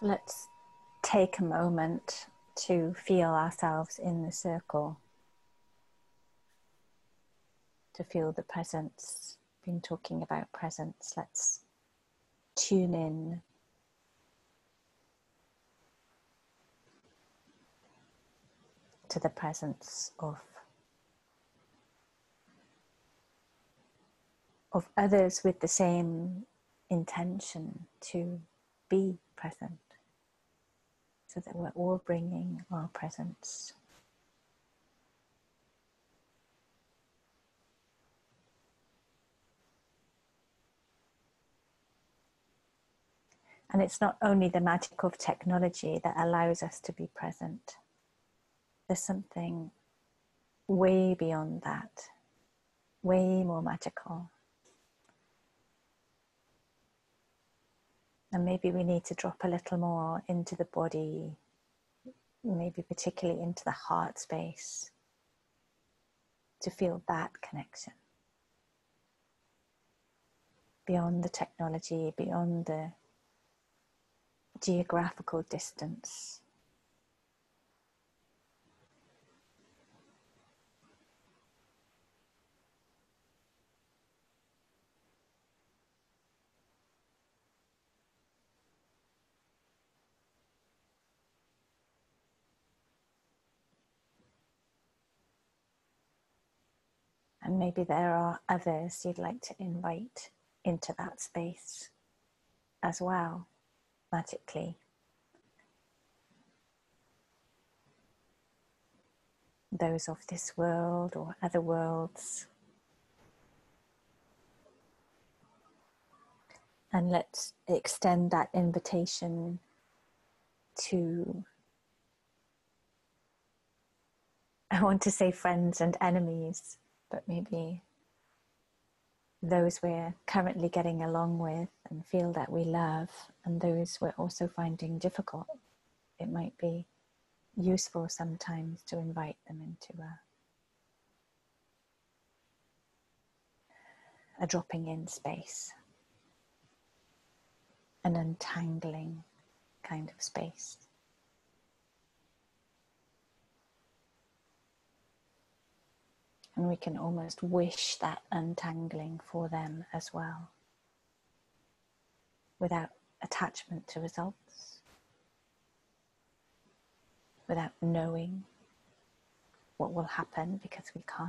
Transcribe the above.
So let's take a moment to feel ourselves in the circle, to feel the presence. Been talking about presence. Let's tune in. To the presence of of others with the same intention to be present so that we're all bringing our presence. And it's not only the magic of technology that allows us to be present, there's something way beyond that, way more magical. And maybe we need to drop a little more into the body, maybe particularly into the heart space, to feel that connection. Beyond the technology, beyond the geographical distance. And maybe there are others you'd like to invite into that space as well, magically. Those of this world or other worlds. And let's extend that invitation to, I want to say friends and enemies but maybe those we're currently getting along with and feel that we love, and those we're also finding difficult. It might be useful sometimes to invite them into a, a dropping in space, an untangling kind of space. And we can almost wish that untangling for them as well, without attachment to results, without knowing what will happen because we can't.